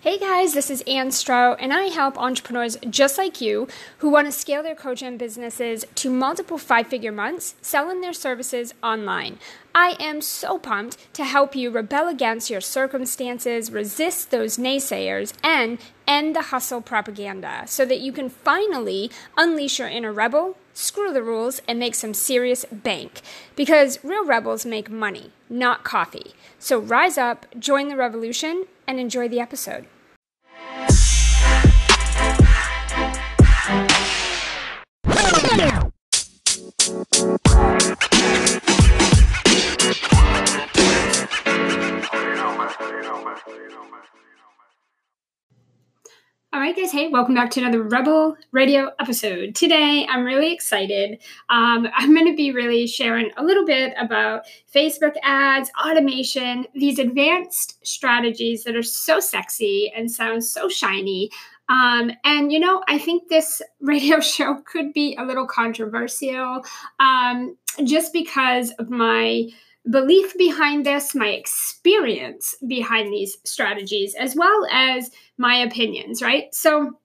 Hey guys, this is Ann Strout, and I help entrepreneurs just like you who want to scale their coaching businesses to multiple five figure months selling their services online. I am so pumped to help you rebel against your circumstances, resist those naysayers, and end the hustle propaganda so that you can finally unleash your inner rebel, screw the rules, and make some serious bank. Because real rebels make money, not coffee. So rise up, join the revolution, and enjoy the episode. All right, guys. Hey, welcome back to another Rebel Radio episode. Today, I'm really excited. Um, I'm going to be really sharing a little bit about Facebook ads, automation, these advanced strategies that are so sexy and sound so shiny. Um, and, you know, I think this radio show could be a little controversial um, just because of my belief behind this, my experience behind these strategies, as well as my opinions, right? So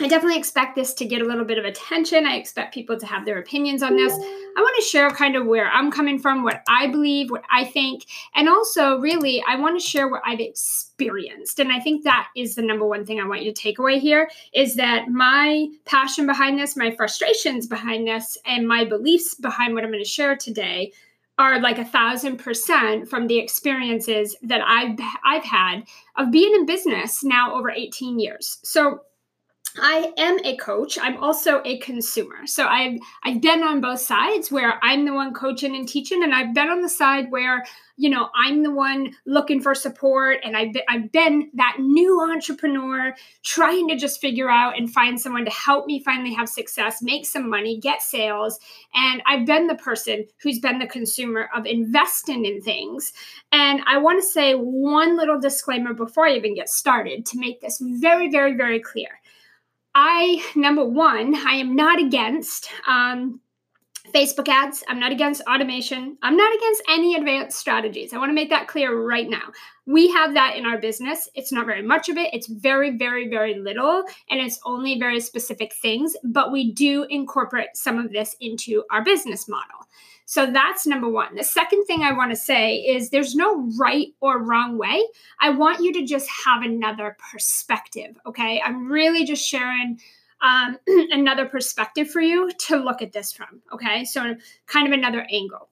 I definitely expect this to get a little bit of attention. I expect people to have their opinions on this. I want to share kind of where I'm coming from, what I believe, what I think, and also really I want to share what I've experienced. And I think that is the number one thing I want you to take away here is that my passion behind this, my frustrations behind this, and my beliefs behind what I'm going to share today are like a thousand percent from the experiences that I've I've had of being in business now over 18 years. So I am a coach. I'm also a consumer. So I've I've been on both sides where I'm the one coaching and teaching, and I've been on the side where you know I'm the one looking for support, and I've been, I've been that new entrepreneur trying to just figure out and find someone to help me finally have success, make some money, get sales, and I've been the person who's been the consumer of investing in things. And I want to say one little disclaimer before I even get started to make this very very very clear I, number one, I am not against um, Facebook ads. I'm not against automation. I'm not against any advanced strategies. I want to make that clear right now. We have that in our business. It's not very much of it, it's very, very, very little, and it's only very specific things, but we do incorporate some of this into our business model. So that's number one. The second thing I want to say is there's no right or wrong way. I want you to just have another perspective. Okay. I'm really just sharing um, another perspective for you to look at this from. Okay. So, kind of another angle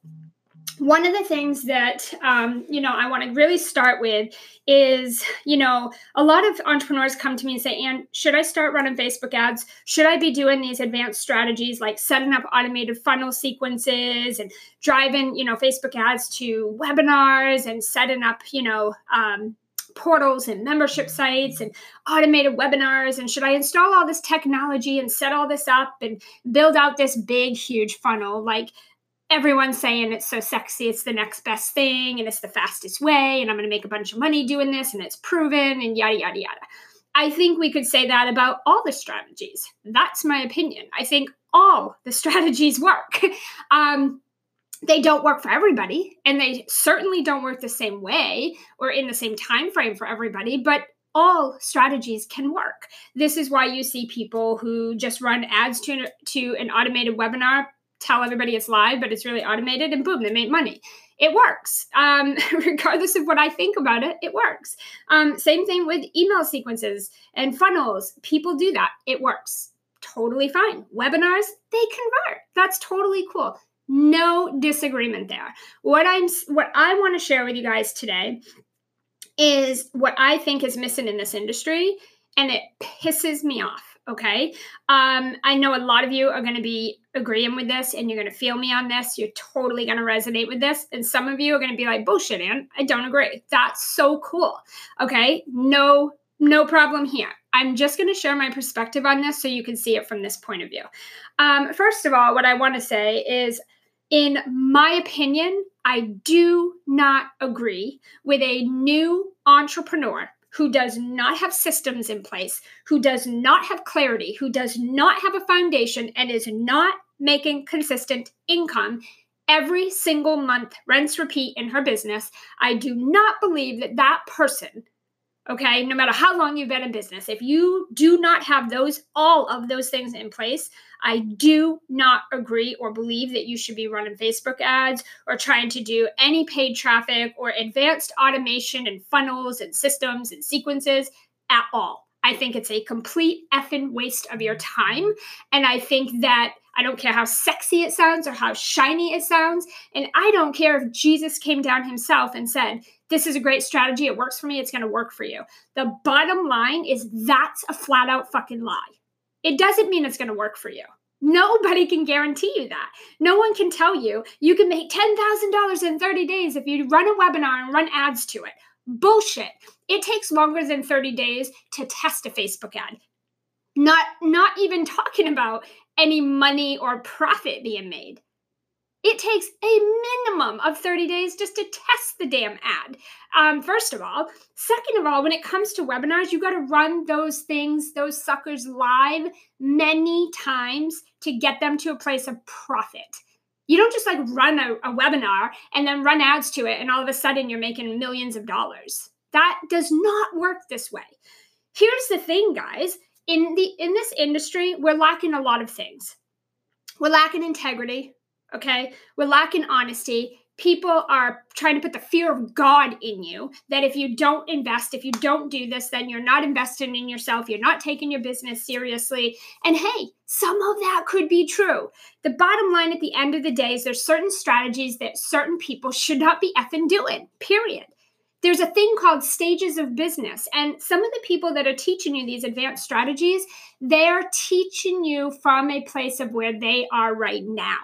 one of the things that um, you know I want to really start with is you know a lot of entrepreneurs come to me and say, "And should I start running Facebook ads? Should I be doing these advanced strategies like setting up automated funnel sequences and driving you know Facebook ads to webinars and setting up you know um, portals and membership sites and automated webinars and should i install all this technology and set all this up and build out this big huge funnel like everyone's saying it's so sexy, it's the next best thing, and it's the fastest way, and I'm going to make a bunch of money doing this, and it's proven, and yada, yada, yada. I think we could say that about all the strategies. That's my opinion. I think all the strategies work. um, they don't work for everybody, and they certainly don't work the same way or in the same time frame for everybody, but all strategies can work. This is why you see people who just run ads to, to an automated webinar tell everybody it's live, but it's really automated, and boom, they made money. It works. Um, regardless of what I think about it, it works. Um, same thing with email sequences and funnels. People do that. It works. Totally fine. Webinars, they convert. That's totally cool. No disagreement there. What I'm what I want to share with you guys today is what I think is missing in this industry, and it pisses me off Okay. Um, I know a lot of you are going to be agreeing with this and you're going to feel me on this. You're totally going to resonate with this. And some of you are going to be like, bullshit, Ann. I don't agree. That's so cool. Okay. No, no problem here. I'm just going to share my perspective on this so you can see it from this point of view. Um, first of all, what I want to say is, in my opinion, I do not agree with a new entrepreneur who does not have systems in place, who does not have clarity, who does not have a foundation, and is not making consistent income every single month, rents repeat in her business, I do not believe that that person Okay, no matter how long you've been in business, if you do not have those, all of those things in place, I do not agree or believe that you should be running Facebook ads or trying to do any paid traffic or advanced automation and funnels and systems and sequences at all. I think it's a complete effing waste of your time. And I think that I don't care how sexy it sounds or how shiny it sounds. And I don't care if Jesus came down himself and said, This is a great strategy. It works for me. It's going to work for you. The bottom line is that's a flat out fucking lie. It doesn't mean it's going to work for you. Nobody can guarantee you that. No one can tell you you can make $10,000 in 30 days if you run a webinar and run ads to it. Bullshit. It takes longer than 30 days to test a Facebook ad. Not not even talking about any money or profit being made. It takes a minimum of 30 days just to test the damn ad. Um, first of all. Second of all, when it comes to webinars, you got to run those things, those suckers live many times to get them to a place of profit. You don't just like run a, a webinar and then run ads to it, and all of a sudden you're making millions of dollars. That does not work this way. Here's the thing, guys. In the in this industry, we're lacking a lot of things. We're lacking integrity, okay? We're lacking honesty. People are trying to put the fear of God in you that if you don't invest, if you don't do this, then you're not investing in yourself. You're not taking your business seriously. And hey, some of that could be true. The bottom line at the end of the day is there's certain strategies that certain people should not be effing doing, period there's a thing called stages of business and some of the people that are teaching you these advanced strategies they're teaching you from a place of where they are right now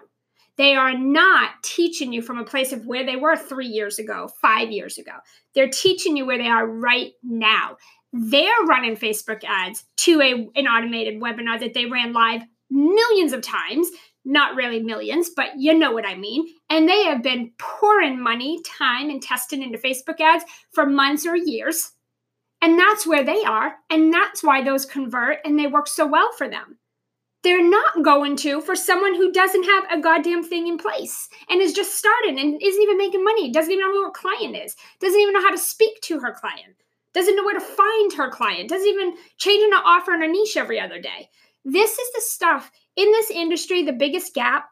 they are not teaching you from a place of where they were three years ago, five years ago. They're teaching you where they are right now. They're running Facebook ads to a, an automated webinar that they ran live millions of times, not really millions, but you know what I mean. And they have been pouring money, time, and testing into Facebook ads for months or years. And that's where they are. And that's why those convert and they work so well for them they're not going to for someone who doesn't have a goddamn thing in place and is just starting and isn't even making money, doesn't even know who her client is, doesn't even know how to speak to her client, doesn't know where to find her client, doesn't even change an offer in a niche every other day. This is the stuff in this industry, the biggest gap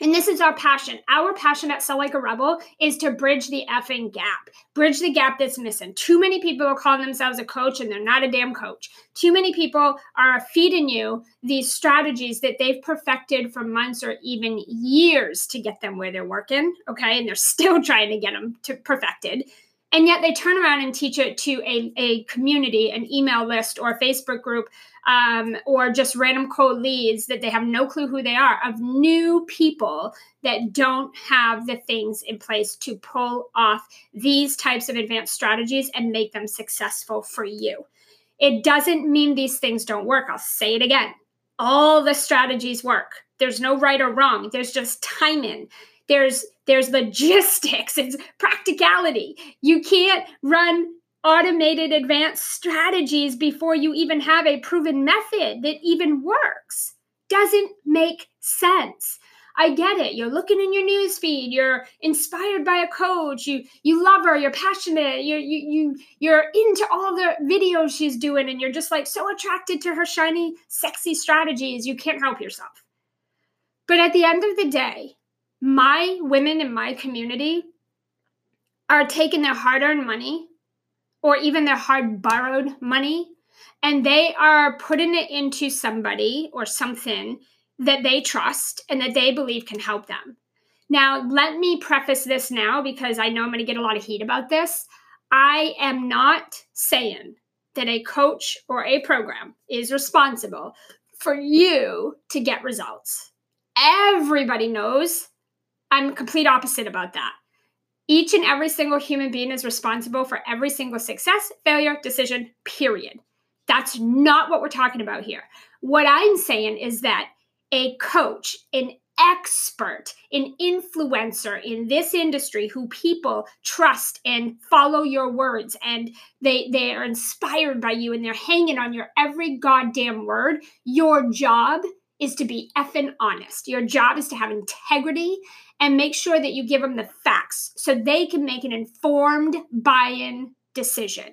and this is our passion. Our passion at Sell Like a Rebel is to bridge the effing gap, bridge the gap that's missing. Too many people are calling themselves a coach and they're not a damn coach. Too many people are feeding you these strategies that they've perfected for months or even years to get them where they're working. Okay. And they're still trying to get them to perfected. And yet they turn around and teach it to a, a community, an email list, or a Facebook group um, or just random cold leads that they have no clue who they are of new people that don't have the things in place to pull off these types of advanced strategies and make them successful for you. It doesn't mean these things don't work. I'll say it again. All the strategies work. There's no right or wrong. There's just timing. There's there's logistics. It's practicality. You can't run automated advanced strategies before you even have a proven method that even works. Doesn't make sense. I get it. You're looking in your news feed. You're inspired by a coach. You you love her. You're passionate. You you you you're into all the videos she's doing, and you're just like so attracted to her shiny, sexy strategies. You can't help yourself. But at the end of the day, my women in my community are taking their hard-earned money or even their hard borrowed money and they are putting it into somebody or something that they trust and that they believe can help them. Now, let me preface this now because I know I'm going to get a lot of heat about this. I am not saying that a coach or a program is responsible for you to get results. Everybody knows I'm complete opposite about that. Each and every single human being is responsible for every single success, failure, decision, period. That's not what we're talking about here. What I'm saying is that a coach, an expert, an influencer in this industry who people trust and follow your words and they they are inspired by you and they're hanging on your every goddamn word. Your job is to be effing honest. Your job is to have integrity and make sure that you give them the facts so they can make an informed buy in decision.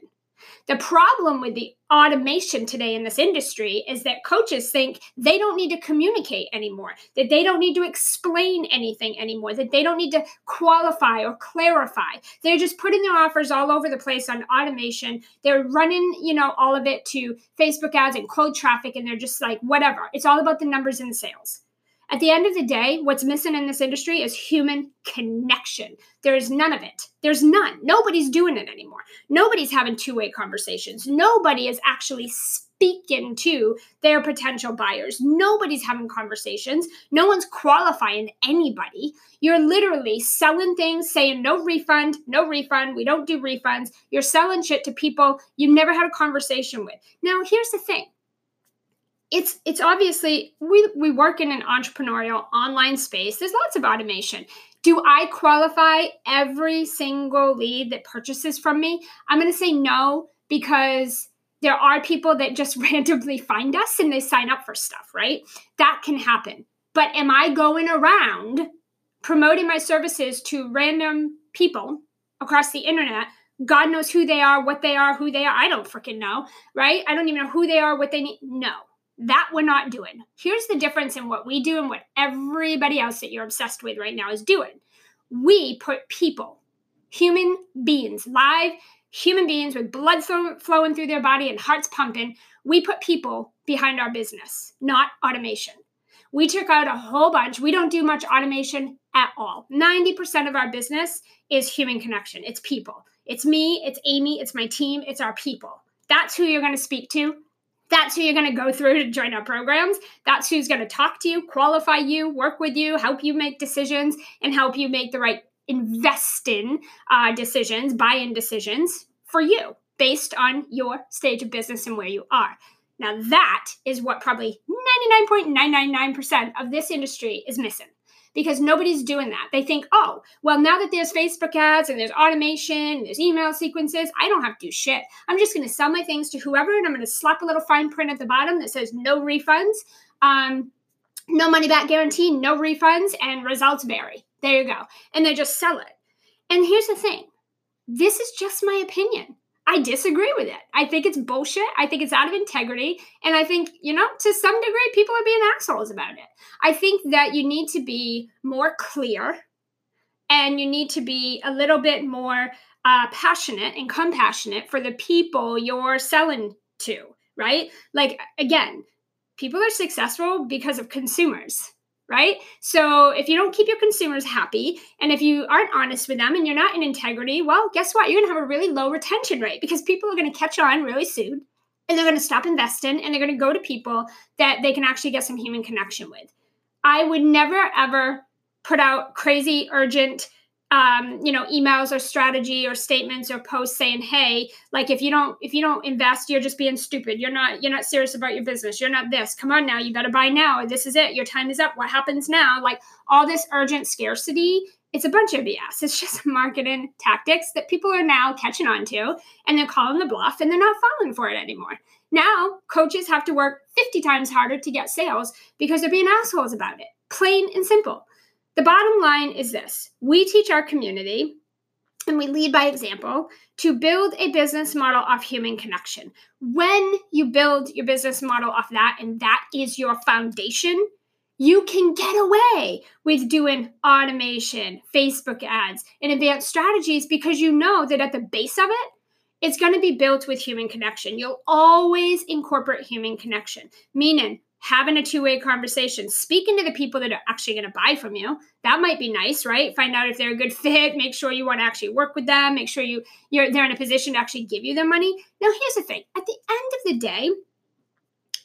The problem with the automation today in this industry is that coaches think they don't need to communicate anymore, that they don't need to explain anything anymore, that they don't need to qualify or clarify. They're just putting their offers all over the place on automation. They're running, you know, all of it to Facebook ads and cold traffic, and they're just like, whatever. It's all about the numbers and the sales. At the end of the day, what's missing in this industry is human connection. There is none of it. There's none. Nobody's doing it anymore. Nobody's having two way conversations. Nobody is actually speaking to their potential buyers. Nobody's having conversations. No one's qualifying anybody. You're literally selling things, saying no refund, no refund, we don't do refunds. You're selling shit to people you've never had a conversation with. Now, here's the thing it's it's obviously we we work in an entrepreneurial online space. There's lots of automation. Do I qualify every single lead that purchases from me? I'm going to say no because there are people that just randomly find us and they sign up for stuff, right? That can happen. But am I going around promoting my services to random people across the internet God knows who they are, what they are, who they are. I don't freaking know, right? I don't even know who they are, what they need. No. That we're not doing. Here's the difference in what we do and what everybody else that you're obsessed with right now is doing. We put people, human beings, live human beings with blood flowing through their body and hearts pumping, we put people behind our business, not automation. We took out a whole bunch. We don't do much automation at all. 90% of our business is human connection. It's people. It's me, it's Amy, it's my team, it's our people. That's who you're going to speak to. That's who you're going to go through to join our programs. That's who's going to talk to you, qualify you, work with you, help you make decisions, and help you make the right invest in uh, decisions, buy in decisions for you based on your stage of business and where you are. Now, that is what probably 99.999% of this industry is missing because nobody's doing that. They think, oh, well, now that there's Facebook ads and there's automation and there's email sequences, I don't have to do shit. I'm just going to sell my things to whoever and I'm going to slap a little fine print at the bottom that says no refunds, um, no money back guarantee, no refunds, and results vary. There you go. And they just sell it. And here's the thing this is just my opinion. I disagree with it. I think it's bullshit. I think it's out of integrity. And I think, you know, to some degree, people are being assholes about it. I think that you need to be more clear and you need to be a little bit more uh, passionate and compassionate for the people you're selling to, right? Like, again, people are successful because of consumers right? So if you don't keep your consumers happy and if you aren't honest with them and you're not in integrity, well, guess what? You're going to have a really low retention rate because people are going to catch on really soon and they're going to stop investing and they're going to go to people that they can actually get some human connection with. I would never ever put out crazy urgent um, you know emails or strategy or statements or posts saying hey like if you don't if you don't invest you're just being stupid. You're not you're not serious about your business. You're not this. Come on now. You got to buy now. This is it. Your time is up. What happens now? Like all this urgent scarcity it's a bunch of bs it's just marketing tactics that people are now catching on to and they're calling the bluff and they're not falling for it anymore. Now coaches have to work 50 times harder to get sales because they're being assholes about it. Plain and simple the bottom line is this we teach our community and we lead by example to build a business model of human connection. When you build your business model off that and that is your foundation, you can get away with doing automation, Facebook ads, and advanced strategies because you know that at the base of it, it's going to be built with human connection. You'll always incorporate human connection, meaning having a two-way conversation speaking to the people that are actually going to buy from you. That might be nice right? Find out if they're a good fit make sure you want to actually work with them make sure you you're they're in a position to actually give you their money. Now here's the thing. At the end of the day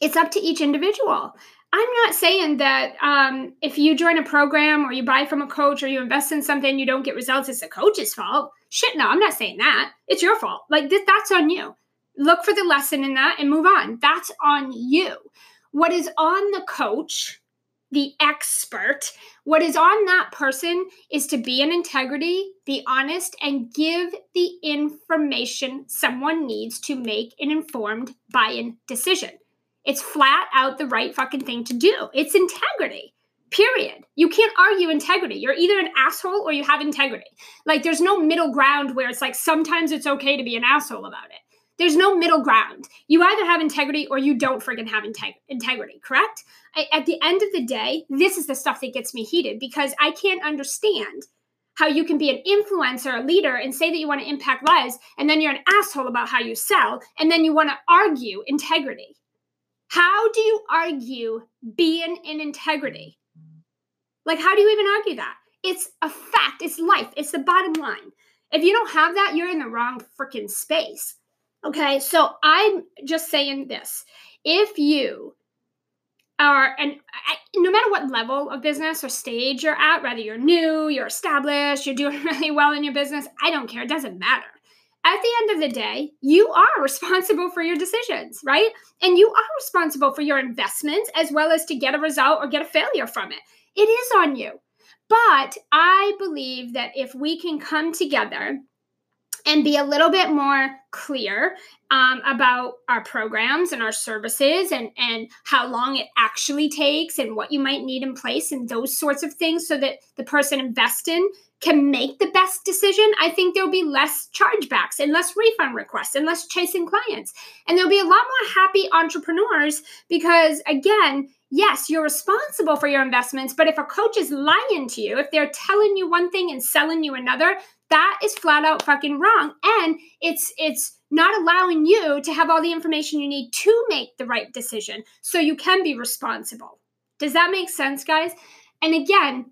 it's up to each individual. I'm not saying that um, if you join a program or you buy from a coach or you invest in something you don't get results it's the coach's fault. Shit no i'm not saying that. It's your fault. Like th- that's on you. Look for the lesson in that and move on. That's on you what is on the coach, the expert, what is on that person is to be in integrity, be honest, and give the information someone needs to make an informed buy in decision. It's flat out the right fucking thing to do. It's integrity. Period. You can't argue integrity. You're either an asshole or you have integrity. Like there's no middle ground where it's like sometimes it's okay to be an asshole about it. There's no middle ground. You either have integrity or you don't friggin' have integ- integrity, correct? I, at the end of the day, this is the stuff that gets me heated because I can't understand how you can be an influencer, a leader, and say that you want to impact lives, and then you're an asshole about how you sell, and then you want to argue integrity. How do you argue being in integrity? Like, how do you even argue that? It's a fact, it's life, it's the bottom line. If you don't have that, you're in the wrong freaking space. Okay, so I'm just saying this. If you are, and no matter what level of business or stage you're at, whether you're new, you're established, you're doing really well in your business, I don't care. It doesn't matter. At the end of the day, you are responsible for your decisions, right? And you are responsible for your investments as well as to get a result or get a failure from it. It is on you. But I believe that if we can come together and be a little bit more clear um, about our programs and our services and, and how long it actually takes and what you might need in place and those sorts of things so that the person investing can make the best decision, I think there'll be less chargebacks and less refund requests and less chasing clients. And there'll be a lot more happy entrepreneurs because, again, yes, you're responsible for your investments, but if a coach is lying to you, if they're telling you one thing and selling you another, that is flat out fucking wrong. And it's it's not allowing you to have all the information you need to make the right decision so you can be responsible. Does that make sense guys? And again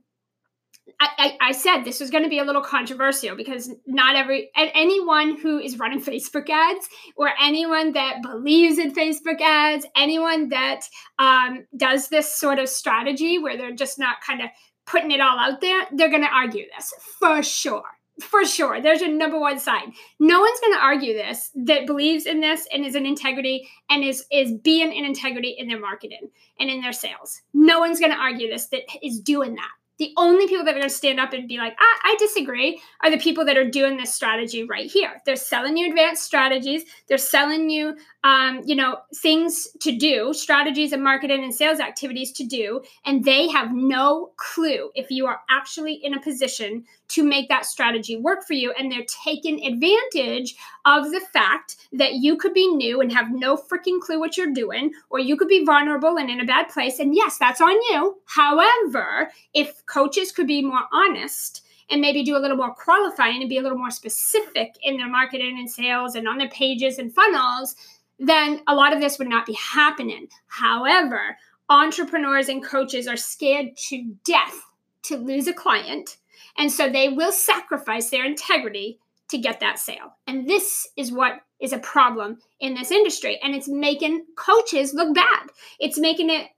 I, I, said this was going to be a little controversial because not every anyone who is running Facebook ads or anyone that believes in Facebook ads, anyone that um, does this sort of strategy where they're just not kind of putting it all out there, they're going to argue this for sure for sure. There's your number one side. No one's going to argue this that believes in this and is in integrity and is is being in integrity in their marketing and in their sales. No one's going to argue this that is doing that. The only people that are going to stand up and be like, ah, I disagree, are the people that are doing this strategy right here. They're selling you advanced strategies. They're selling you, um, you know, things to do, strategies and marketing and sales activities to do, and they have no clue if you are actually in a position to make that strategy work for you. And they're taking advantage of the fact that you could be new and have no freaking clue what you're doing, or you could be vulnerable and in a bad place. And yes, that's on you. However, if coaches could be more honest, and maybe do a little more qualifying and be a little more specific in their marketing and sales and on their pages and funnels, then a lot of this would not be happening. However, entrepreneurs and coaches are scared to death to lose a client and so they will sacrifice their integrity to get that sale. And this is what is a problem in this industry. And it's making coaches look bad. It's making it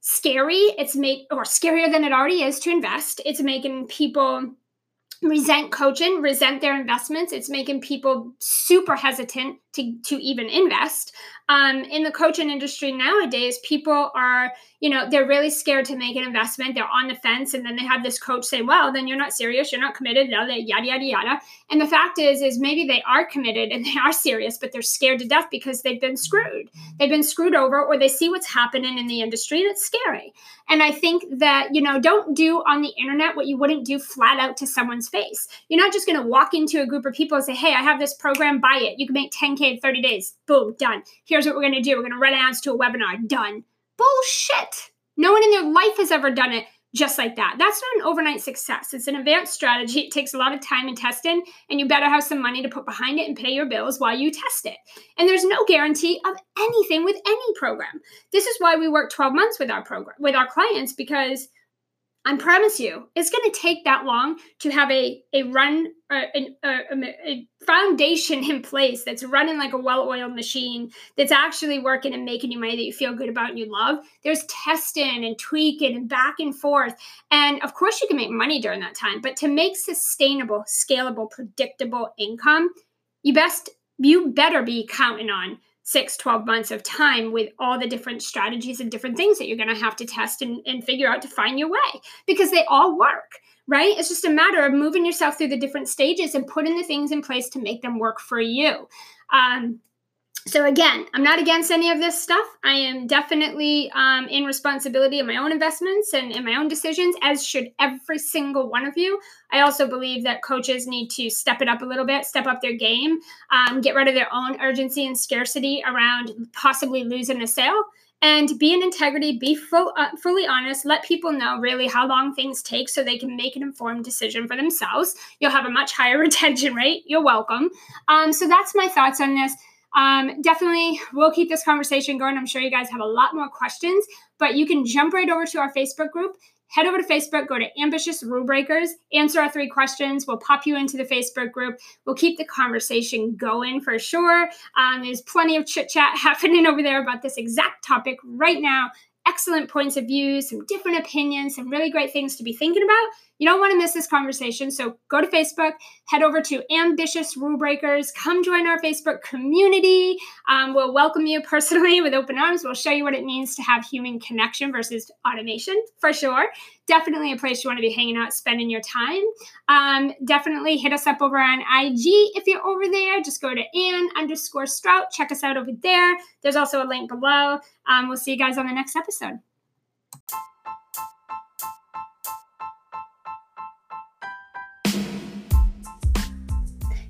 scary. It's make or scarier than it already is to invest. It's making people resent coaching, resent their investments. It's making people super hesitant to, to even invest. Um, in the coaching industry nowadays, people are, you know, they're really scared to make an investment. They're on the fence, and then they have this coach say, "Well, then you're not serious. You're not committed." Yada yada yada. And the fact is, is maybe they are committed and they are serious, but they're scared to death because they've been screwed. They've been screwed over, or they see what's happening in the industry, and it's scary. And I think that you know, don't do on the internet what you wouldn't do flat out to someone's face. You're not just going to walk into a group of people and say, "Hey, I have this program. Buy it. You can make 10k in 30 days. Boom, done. Here's what we're going to do. We're going to run ads to a webinar. Done. Bullshit. No one in their life has ever done it just like that. That's not an overnight success. It's an advanced strategy. It takes a lot of time and testing, and you better have some money to put behind it and pay your bills while you test it. And there's no guarantee of anything with any program. This is why we work 12 months with our program with our clients because I promise you, it's going to take that long to have a a run uh, a, a, a, foundation in place that's running like a well-oiled machine that's actually working and making you money that you feel good about and you love. There's testing and tweaking and back and forth, and of course you can make money during that time. But to make sustainable, scalable, predictable income, you best you better be counting on six, 12 months of time with all the different strategies and different things that you're going to have to test and, and figure out to find your way because they all work, right? It's just a matter of moving yourself through the different stages and putting the things in place to make them work for you. Um, so again, I'm not against any of this stuff. I am definitely um, in responsibility of my own investments and in my own decisions, as should every single one of you. I also believe that coaches need to step it up a little bit, step up their game, um, get rid of their own urgency and scarcity around possibly losing a sale, and be in integrity, be full, uh, fully honest, let people know really how long things take so they can make an informed decision for themselves. You'll have a much higher retention rate. You're welcome. Um, so that's my thoughts on this. Um, definitely, we'll keep this conversation going. I'm sure you guys have a lot more questions, but you can jump right over to our Facebook group. Head over to Facebook, go to Ambitious Rule Breakers, answer our three questions. We'll pop you into the Facebook group. We'll keep the conversation going for sure. Um, there's plenty of chit chat happening over there about this exact topic right now excellent points of view, some different opinions, some really great things to be thinking about. You don't want to miss this conversation. So go to Facebook, head over to Ambitious Rule Breakers, come join our Facebook community. Um, we'll welcome you personally with open arms. We'll show you what it means to have human connection versus automation for sure. Definitely a place you want to be hanging out, spending your time. Um, definitely hit us up over on IG if you're over there. Just go to Ann underscore Strout. Check us out over there. There's also a link below. Um, we'll see you guys on the next episode.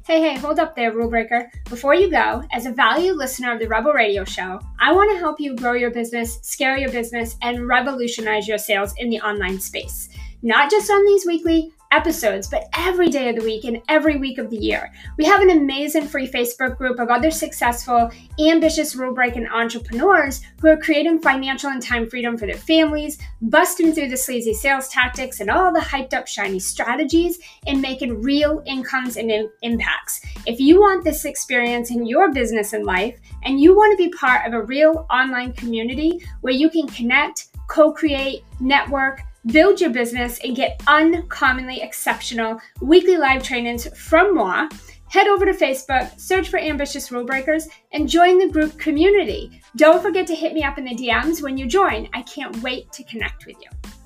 Hey, hey, hold up there, rule breaker. Before you go, as a valued listener of the Rebel Radio Show, I want to help you grow your business, scale your business, and revolutionize your sales in the online space. Not just on these weekly, episodes, but every day of the week and every week of the year. We have an amazing free Facebook group of other successful, ambitious rule breaking entrepreneurs who are creating financial and time freedom for their families, busting through the sleazy sales tactics and all the hyped up, shiny strategies, and making real incomes and in- impacts. If you want this experience in your business and life, and you want to be part of a real online community where you can connect, co create, network, build your business, and get uncommonly exceptional weekly live trainings from moi, head over to Facebook, search for Ambitious Rule Breakers, and join the group community. Don't forget to hit me up in the DMs when you join. I can't wait to connect with you.